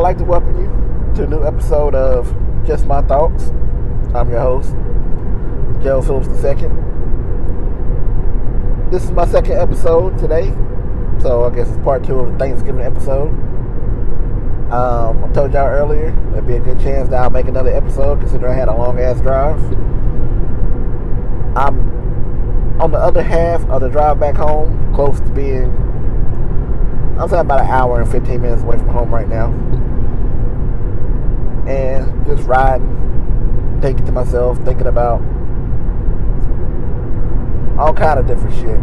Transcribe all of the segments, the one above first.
I'd like to welcome you to a new episode of Just My Thoughts. I'm your host, Joe Phillips II. This is my second episode today, so I guess it's part two of the Thanksgiving episode. Um, I told y'all earlier there'd be a good chance that I'll make another episode considering I had a long ass drive. I'm on the other half of the drive back home, close to being, I'm saying about an hour and 15 minutes away from home right now. And just riding, thinking to myself, thinking about all kind of different shit.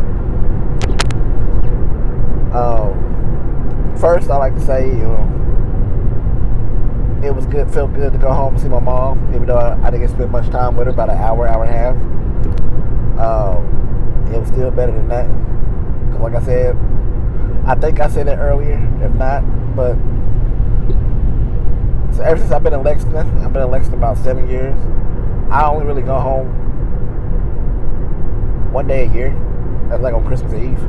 Um, first, I like to say, you know, it was good, felt good to go home and see my mom, even though I, I didn't spend much time with her, about an hour, hour and a half. Um, it was still better than that. Cause like I said, I think I said it earlier, if not, but ever since I've been in Lexington, I've been in Lexington about seven years. I only really go home one day a year. That's like on Christmas Eve.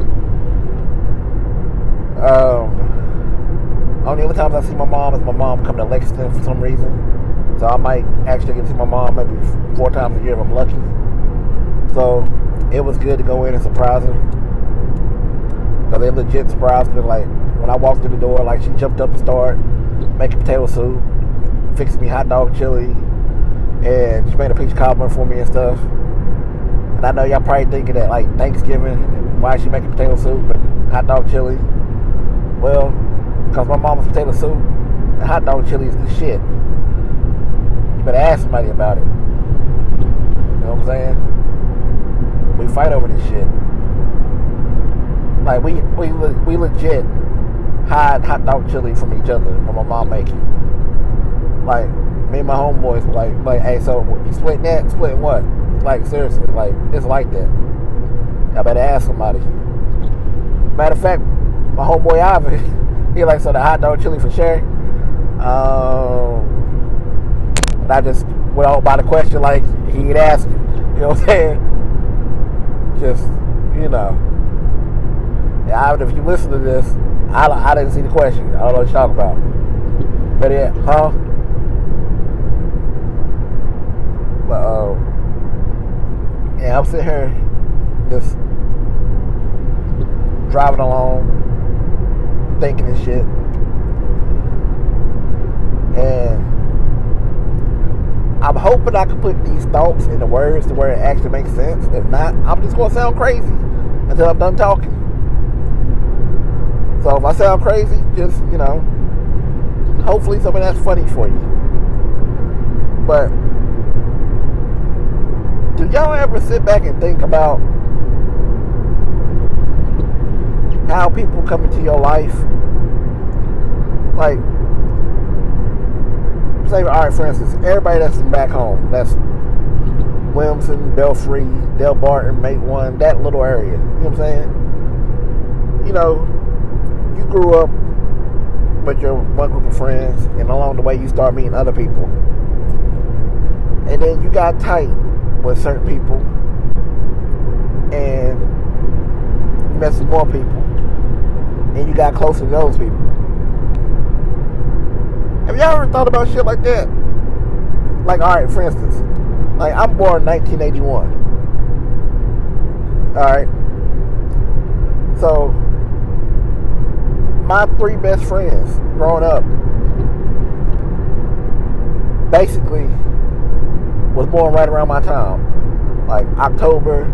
Um, only other times I see my mom is my mom coming to Lexington for some reason. So I might actually get to see my mom maybe four times a year if I'm lucky. So it was good to go in and surprise her. Cause they legit surprised me. Like when I walked through the door, like she jumped up and started making potato soup, fixed me hot dog chili, and she made a peach cobbler for me and stuff. And I know y'all probably thinking that like Thanksgiving, why is she making potato soup and hot dog chili? Well, because my mama's potato soup and hot dog chili is the shit. You better ask somebody about it. You know what I'm saying? We fight over this shit. Like we we we legit hide hot dog chili from each other when my mom make it. Like me and my homeboys like like hey so you splitting that splitting what? Like seriously like it's like that. I better ask somebody. Matter of fact, my homeboy Ivan, he like so the hot dog chili for sure. Um, and I just went on by the question like he'd ask. You know what I'm saying? Just you know. Ivan, if you listen to this, I, I didn't see the question. I don't know what you're talking about. But yeah, huh? But um, yeah, I'm sitting here just driving along, thinking and shit, and I'm hoping I can put these thoughts into words to where it actually makes sense. If not, I'm just gonna sound crazy until I'm done talking. So if I sound crazy, just you know, hopefully something that's funny for you. But do y'all ever sit back and think about how people come into your life? Like, say, all right, for instance, everybody that's back home, that's Williamson, Belfry, Del Barton, Matewan, that little area. You know what I'm saying? You know, you grew up with your one group of friends, and along the way, you start meeting other people, and then you got tight with certain people, and you met some more people, and you got closer to those people. Have y'all ever thought about shit like that? Like, all right, for instance, like I'm born 1981. All right, so my three best friends growing up basically was born right around my time. Like October,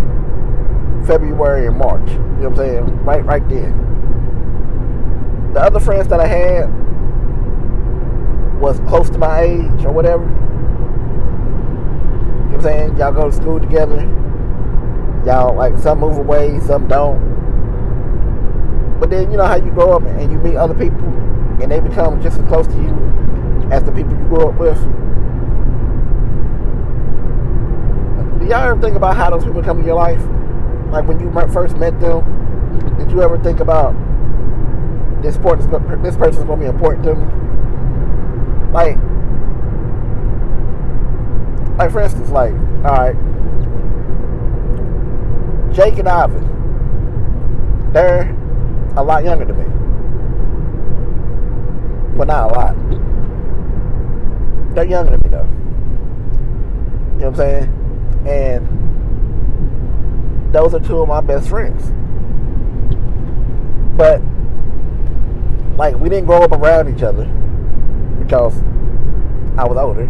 February, and March. You know what I'm saying? Right right then. The other friends that I had was close to my age or whatever. You know what I'm saying? Y'all go to school together. Y'all like some move away, some don't. But then you know how you grow up and you meet other people and they become just as close to you as the people you grew up with. Do y'all ever think about how those people come in your life? Like when you first met them, did you ever think about this important? This person's gonna be important to me. Like, like for instance, like all right, Jake and Ivan, they're a lot younger than me. Well, not a lot. they're younger than me though. You know what I'm saying? And those are two of my best friends. But like we didn't grow up around each other because I was older.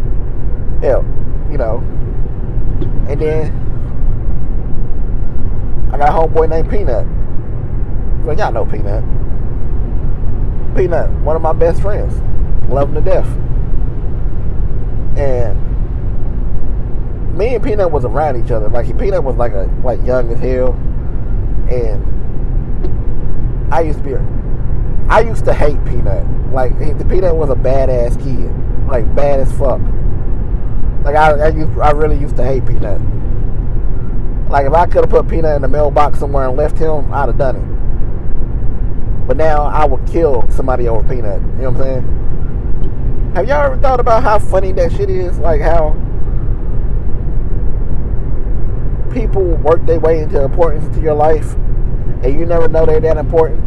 Hell, you know. And then I got a homeboy named Peanut. Well, y'all know Peanut. Peanut, one of my best friends. Love him to death. And me and Peanut was around each other. Like Peanut was like a like young as hell. And I used to be I used to hate Peanut. Like the Peanut was a badass kid. Like bad as fuck. Like I, I, used, I really used to hate Peanut. Like if I could have put Peanut in the mailbox somewhere and left him, I'd have done it. But now I would kill somebody over Peanut. You know what I'm saying? Have y'all ever thought about how funny that shit is? Like how people work their way into importance into your life and you never know they're that important.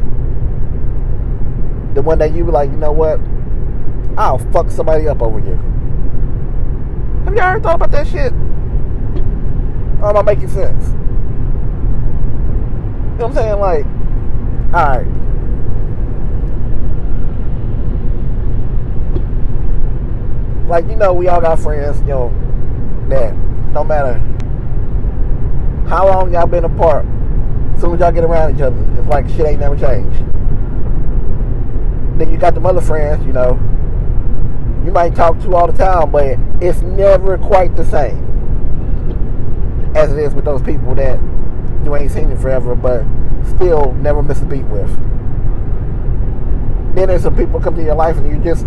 The one that you be like, you know what? I'll fuck somebody up over you. Have you ever thought about that shit? Or am I making sense? You know what I'm saying? Like, alright. Like, you know, we all got friends, you know, that no matter how long y'all been apart, soon as y'all get around each other, it's like shit ain't never changed. Then you got the other friends, you know, you might talk to all the time, but it's never quite the same as it is with those people that you ain't seen in forever, but still never miss a beat with. Then there's some people come to your life and you just,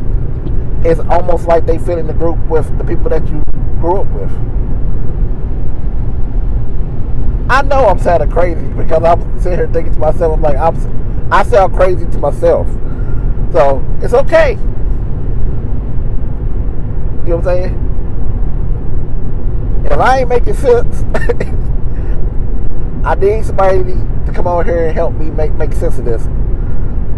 it's almost like they fit in the group with the people that you grew up with. I know I'm sounding crazy because I'm sitting here thinking to myself, I'm like, I'm, I sound crazy to myself. So it's okay. You know what I'm saying? If I ain't making sense, I need somebody to come over here and help me make make sense of this.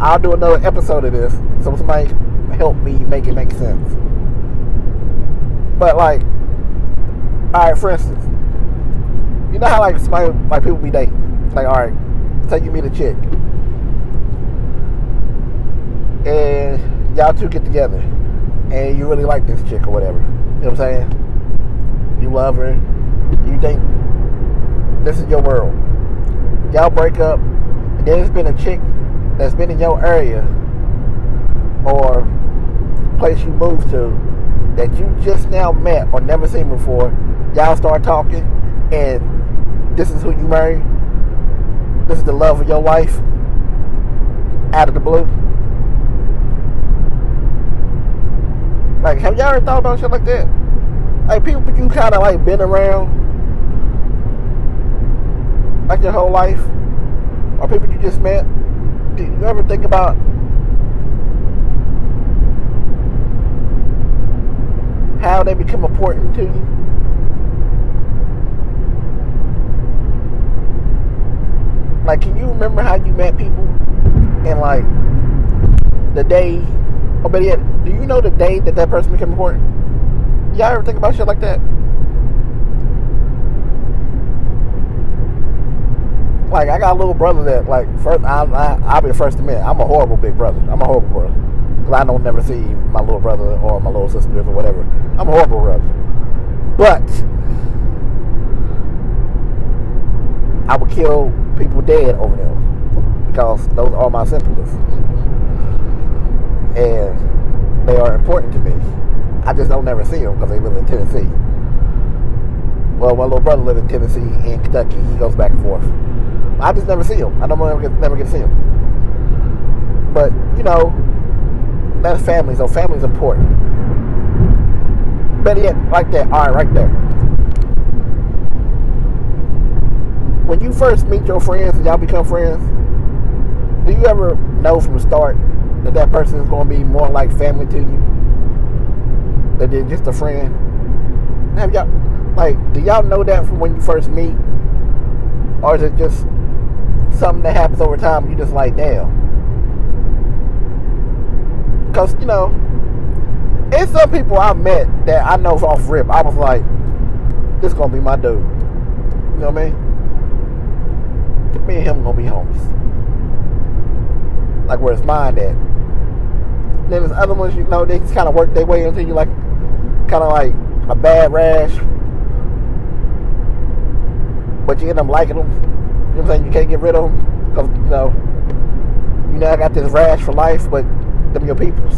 I'll do another episode of this, so somebody help me make it make sense. But like, all right, for instance, you know how like somebody like people be dating, like all right, say you meet a chick, and y'all two get together and you really like this chick or whatever. You know what I'm saying? You love her. You think this is your world. Y'all break up, it's been a chick that's been in your area or place you moved to that you just now met or never seen before. Y'all start talking, and this is who you marry. This is the love of your life out of the blue. Like, have y'all ever thought about shit like that? Like, people you kind of like been around, like your whole life, or people you just met. Do you ever think about how they become important to you? Like, can you remember how you met people and like the day oh, but yet, do you know the day that that person became important? Y'all ever think about shit like that? Like I got a little brother that like first I, I I'll be the first to admit I'm a horrible big brother. I'm a horrible brother because I don't never see my little brother or my little sister or whatever. I'm a horrible brother, but I would kill people dead over them because those are my siblings and they are important to me. I just don't never see them because they live in Tennessee. Well, my little brother lives in Tennessee and Kentucky. He goes back and forth. I just never see him. I don't ever get, never get to see him. But you know, that's family. So family's important. Better yet, like that. All right, right there. When you first meet your friends and y'all become friends, do you ever know from the start that that person is going to be more like family to you than they're just a friend? Have y'all like do y'all know that from when you first meet, or is it just something that happens over time? You just like damn, because you know it's some people I met that I know off rip. I was like, this gonna be my dude. You know what I mean? Me and him gonna be homies. Like where his mind at. Then there's other ones, you know, they just kind of work their way into you like, kind of like a bad rash. But you end up liking them. You know what I'm saying? You can't get rid of them because you know, you know I got this rash for life, but them your peoples.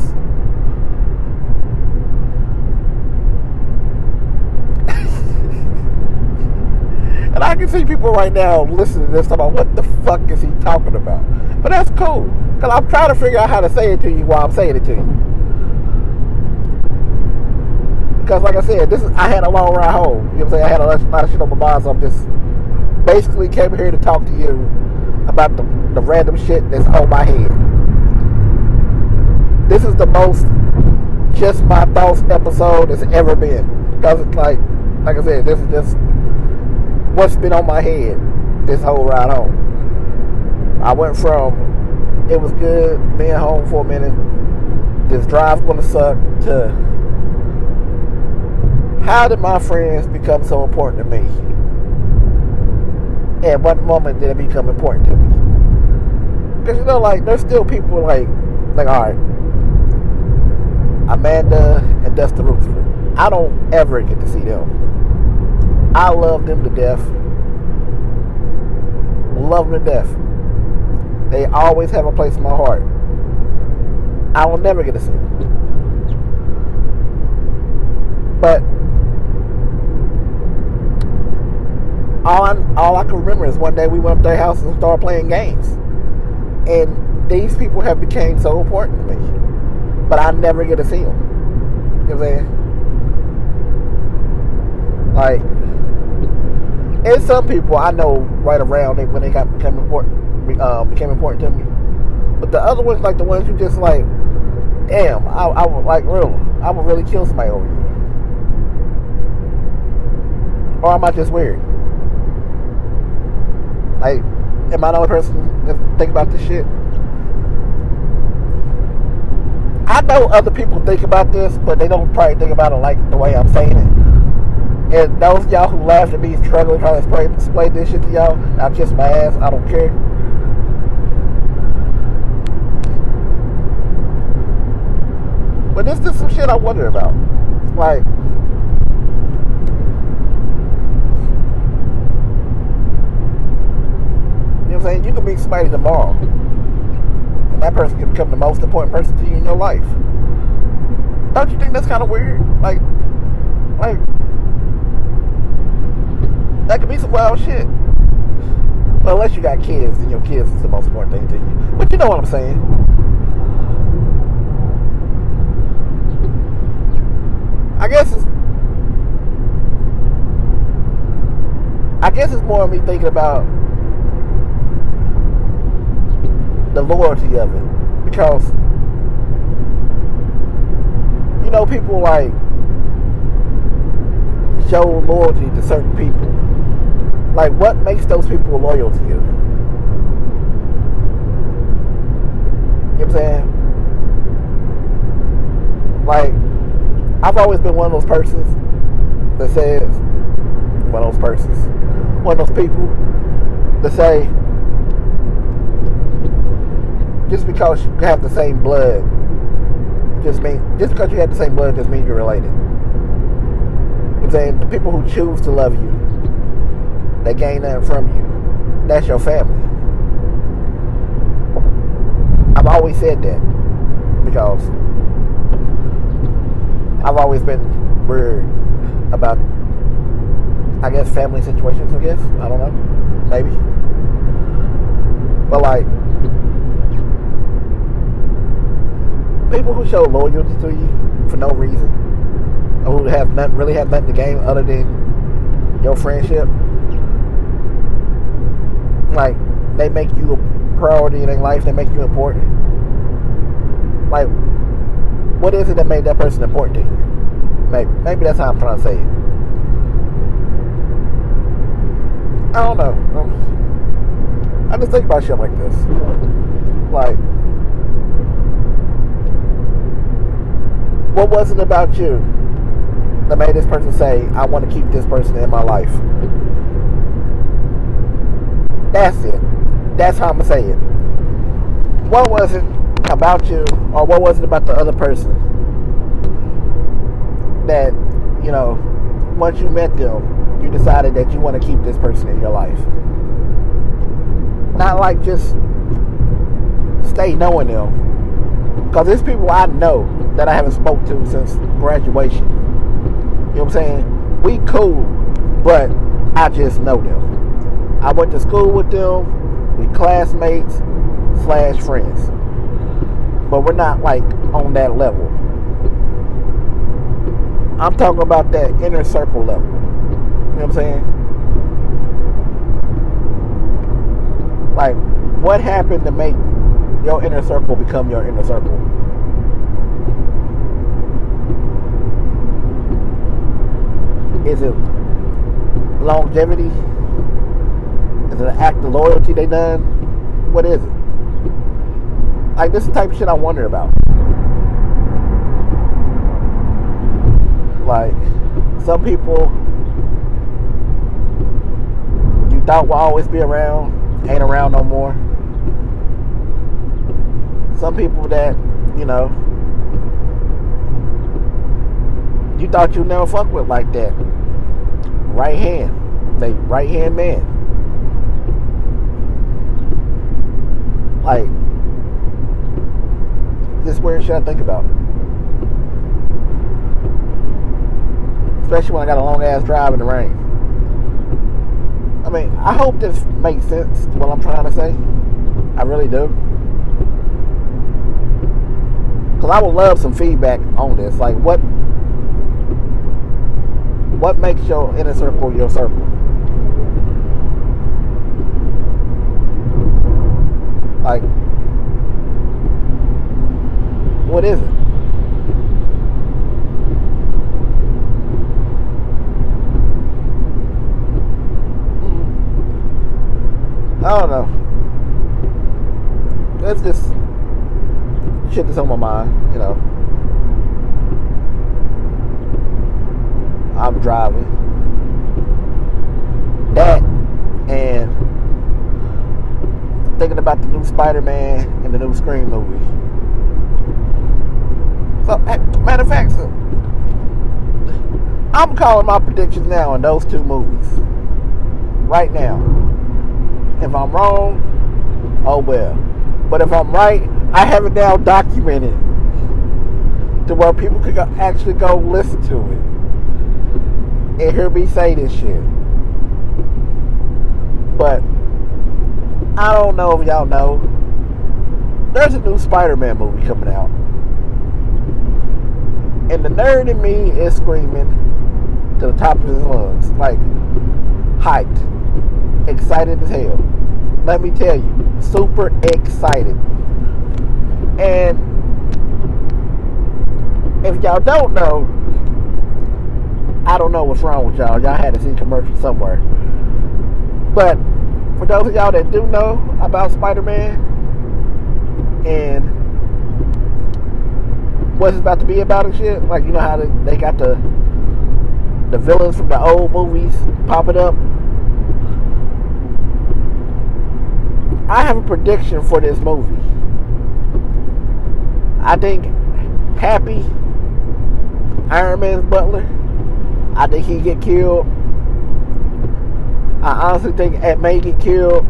And I can see people right now listening to this talking about what the fuck is he talking about. But that's cool. Because I'm trying to figure out how to say it to you while I'm saying it to you. Because like I said, this is I had a long ride home. You know what I'm saying? I had a lot of shit on my mind, so I'm just basically came here to talk to you about the, the random shit that's on my head. This is the most just my thoughts episode that's ever been. Because like like I said, this is just what's been on my head this whole ride home. I went from it was good being home for a minute, this drive's gonna suck to how did my friends become so important to me? At what moment did it become important to me? Because you know, like there's still people like like all right, Amanda and Dustin Rutherford. I don't ever get to see them. I love them to death. Love them to death. They always have a place in my heart. I will never get to see them. But all I, all I can remember is one day we went up to their house and started playing games. And these people have become so important to me. But I never get to see them. You know what I'm saying? Like, and some people I know right around it when they got became important, um, became important to me. But the other ones, like the ones who just like, damn, I, I would like real, I would really kill somebody over you. Or am I just weird? Like, am I the only person that think about this shit? I know other people think about this, but they don't probably think about it like the way I'm saying it. And those y'all who laughed at me struggling trying to explain, this shit to y'all, I'll kiss my ass. I don't care. But this is some shit I wonder about. Like, you know what I'm saying? You can meet somebody tomorrow, and that person can become the most important person to you in your life. Don't you think that's kind of weird? Like, like that could be some wild shit. Well, unless you got kids, then your kids is the most important thing to you. But you know what I'm saying. I guess it's I guess it's more of me thinking about the loyalty of it. Because you know, people like show loyalty to certain people. Like, what makes those people loyal to you? You know what I'm saying? Like, I've always been one of those persons that says, one of those persons, one of those people that say, just because you have the same blood, just mean just because you have the same blood just means you're related. I'm saying the people who choose to love you, they gain that from you. That's your family. I've always said that because I've always been weird about, I guess, family situations. I guess I don't know, maybe, but like people who show loyalty to you for no reason who have really have nothing to gain other than your friendship. Like they make you a priority in their life. They make you important. Like, what is it that made that person important to you? Maybe, maybe that's how I'm trying to say it. I don't know. I just think about shit like this. Like, What was it about you that made this person say, I want to keep this person in my life? That's it. That's how I'm going to say it. What was it about you, or what was it about the other person that, you know, once you met them, you decided that you want to keep this person in your life? Not like just stay knowing them. Because there's people I know that I haven't spoke to since graduation. You know what I'm saying? We cool, but I just know them. I went to school with them. We classmates slash friends. But we're not like on that level. I'm talking about that inner circle level. You know what I'm saying? Like, what happened to make your inner circle become your inner circle? Is it longevity? Is it an act of loyalty they done? What is it? Like this type of shit I wonder about. Like some people you thought will always be around ain't around no more. Some people that, you know, you thought you'd never fuck with like that. Right hand. They right hand man. Like this weird shit I think about. Especially when I got a long ass drive in the rain. I mean, I hope this makes sense what I'm trying to say. I really do. Cause I would love some feedback on this. Like what what makes your inner circle your circle? Like, what is it? I don't know. It's just shit that's on my mind, you know. I'm driving. That and thinking about the new Spider-Man and the new Scream movie. So, matter of fact, so, I'm calling my predictions now on those two movies. Right now. If I'm wrong, oh well. But if I'm right, I have it now documented to where people could actually go listen to it and hear me say this shit. But I don't know if y'all know. There's a new Spider-Man movie coming out. And the nerd in me is screaming to the top of his lungs. Like hyped. Excited as hell. Let me tell you. Super excited. And if y'all don't know, I don't know what's wrong with y'all. Y'all had to see commercial somewhere. But for those of y'all that do know about Spider-Man and what's about to be about and shit, like you know how they got the the villains from the old movies popping up. I have a prediction for this movie. I think Happy Iron Man's butler I think he get killed. I honestly think Aunt May get killed.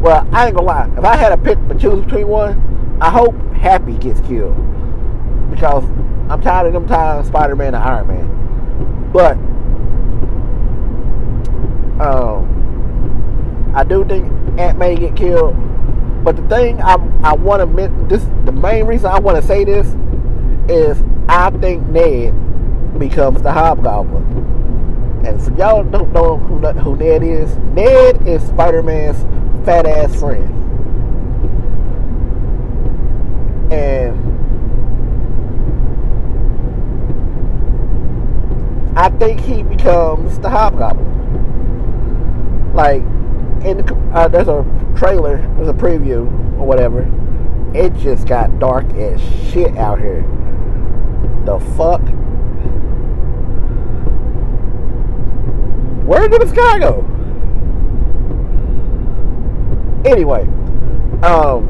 Well, I ain't gonna lie. If I had to pick but choose between one, I hope Happy gets killed because I'm tired of them tying Spider-Man and Iron Man. But um, I do think Aunt May get killed. But the thing I I want to this the main reason I want to say this is I think Ned becomes the Hobgoblin. And for y'all don't know who, who Ned is, Ned is Spider-Man's fat ass friend. And I think he becomes the Hobgoblin. Like, in the, uh, there's a trailer, there's a preview or whatever, it just got dark as shit out here. The fuck? Where did the sky go? Anyway, um,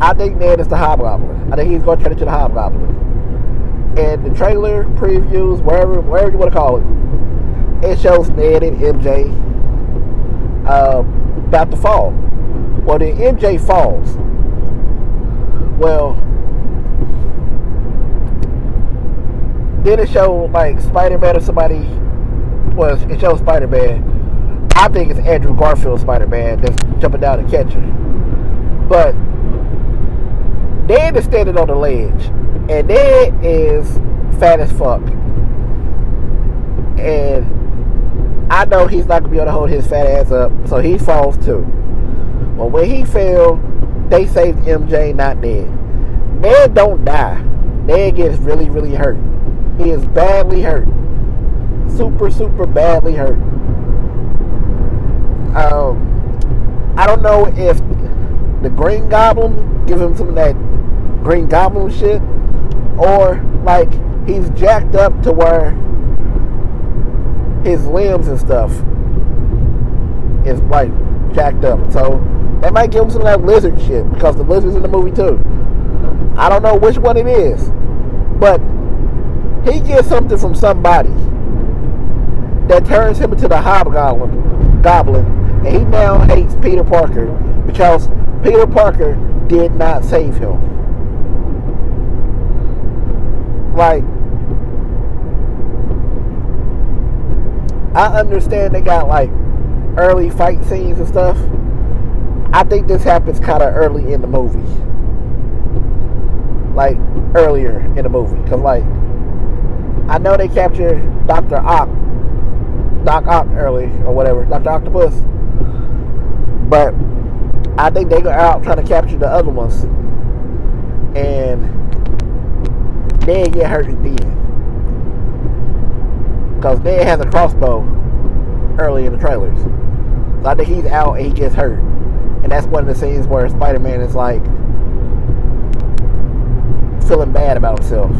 I think Ned is the Hobgoblin. I think he's going to turn into the Hobgoblin. And the trailer previews, wherever wherever you want to call it, it shows Ned and MJ uh, about to fall. Well, then MJ falls. Well, then it showed like Spider Man or somebody. Was well, it shows Spider Man? I think it's Andrew Garfield Spider Man that's jumping down to catch her. But Ned is standing on the ledge, and Ned is fat as fuck. And I know he's not gonna be able to hold his fat ass up, so he falls too. But when he fell, they saved MJ, not Ned. Ned don't die. Ned gets really, really hurt. He is badly hurt. Super, super badly hurt. Um, I don't know if the Green Goblin gives him some of that Green Goblin shit, or like he's jacked up to where his limbs and stuff is like jacked up. So they might give him some of that lizard shit because the lizard's in the movie too. I don't know which one it is, but he gets something from somebody that turns him into the hobgoblin goblin, and he now hates Peter Parker because Peter Parker did not save him. like I understand they got like early fight scenes and stuff. I think this happens kind of early in the movie, like earlier in the movie, because like I know they captured Doctor Ock, Doc Ock early or whatever, Doctor Octopus, but I think they go out trying to capture the other ones, and Ned get hurt at the end. Because Ned has a crossbow early in the trailers. So I think he's out and he gets hurt. And that's one of the scenes where Spider Man is like feeling bad about himself.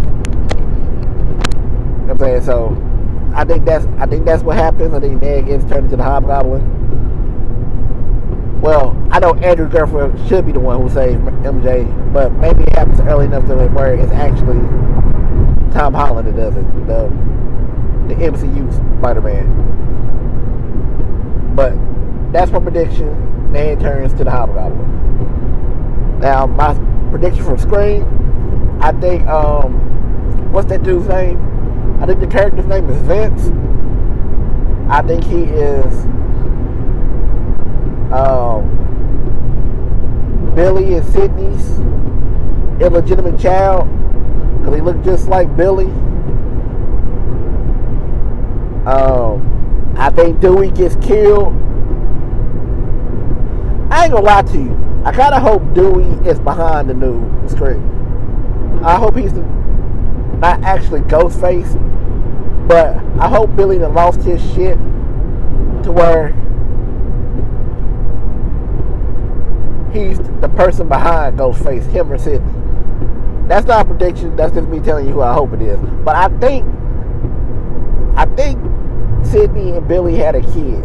I'm saying? So I think that's I think that's what happens. I think Ned gets turned into the hobgoblin. Well, I know Andrew Garfield should be the one who saved MJ, but maybe it happens early enough to where it's actually Tom Holland that does it, the the MCU Spider-Man. But that's my prediction. Ned turns to the Hobgoblin. Now my prediction from Scream, I think um, what's that dude's name? I think the character's name is Vince. I think he is um, Billy and Sidney's illegitimate child because he looked just like Billy. Um, I think Dewey gets killed. I ain't gonna lie to you. I kind of hope Dewey is behind the new script. I hope he's not actually Ghostface, but I hope Billy done lost his shit to where he's the person behind Ghostface, him or Sidney. That's not a prediction. That's just me telling you who I hope it is. But I think, I think Sidney and Billy had a kid,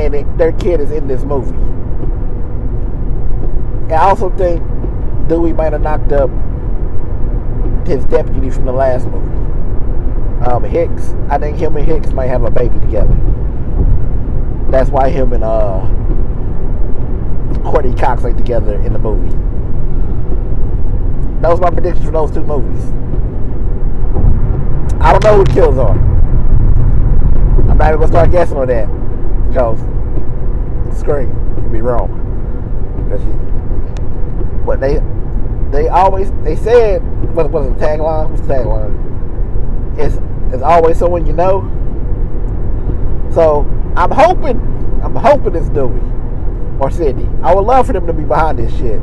and it, their kid is in this movie. And I also think Dewey might have knocked up his deputy from the last movie. Um, Hicks, I think him and Hicks might have a baby together. That's why him and uh, Courteney Cox are together in the movie. That was my prediction for those two movies. I don't know who the killers are. I'm not even gonna start guessing on that because Scream could be wrong. What they they always they said what was the tagline? What's the tagline? It's it's always someone you know. So I'm hoping I'm hoping it's Dewey or Sidney. I would love for them to be behind this shit.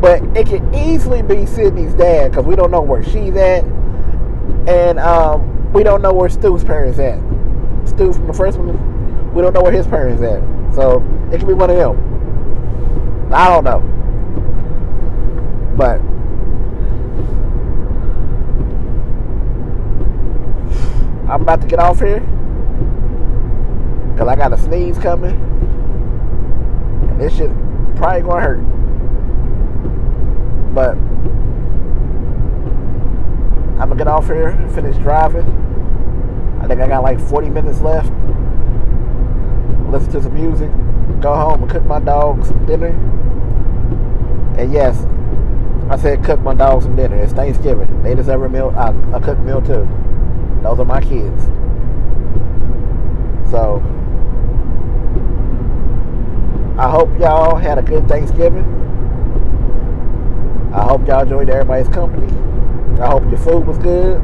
But it could easily be Sidney's dad because we don't know where she's at. And um, we don't know where Stu's parents at. Stu from the first one, we don't know where his parents at. So it could be one of them. I don't know. But I'm about to get off here. Cause I got a sneeze coming. And this shit probably gonna hurt. But I'm gonna get off here, finish driving. I think I got like 40 minutes left. Listen to some music, go home and cook my dogs dinner. And yes, I said cook my dogs some dinner. It's Thanksgiving. They deserve a meal, a, a cooked meal too. Those are my kids. So, I hope y'all had a good Thanksgiving. I hope y'all enjoyed everybody's company. I hope your food was good.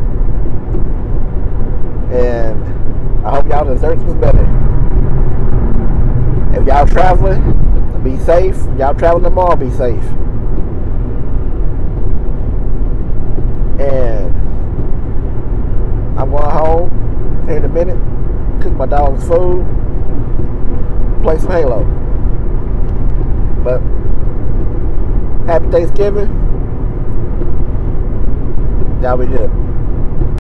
And I hope y'all desserts was better. If y'all traveling, be safe. Y'all traveling tomorrow, be safe. And I'm going home in a minute, cook my dog's food, play some Halo. But happy Thanksgiving. Y'all be good.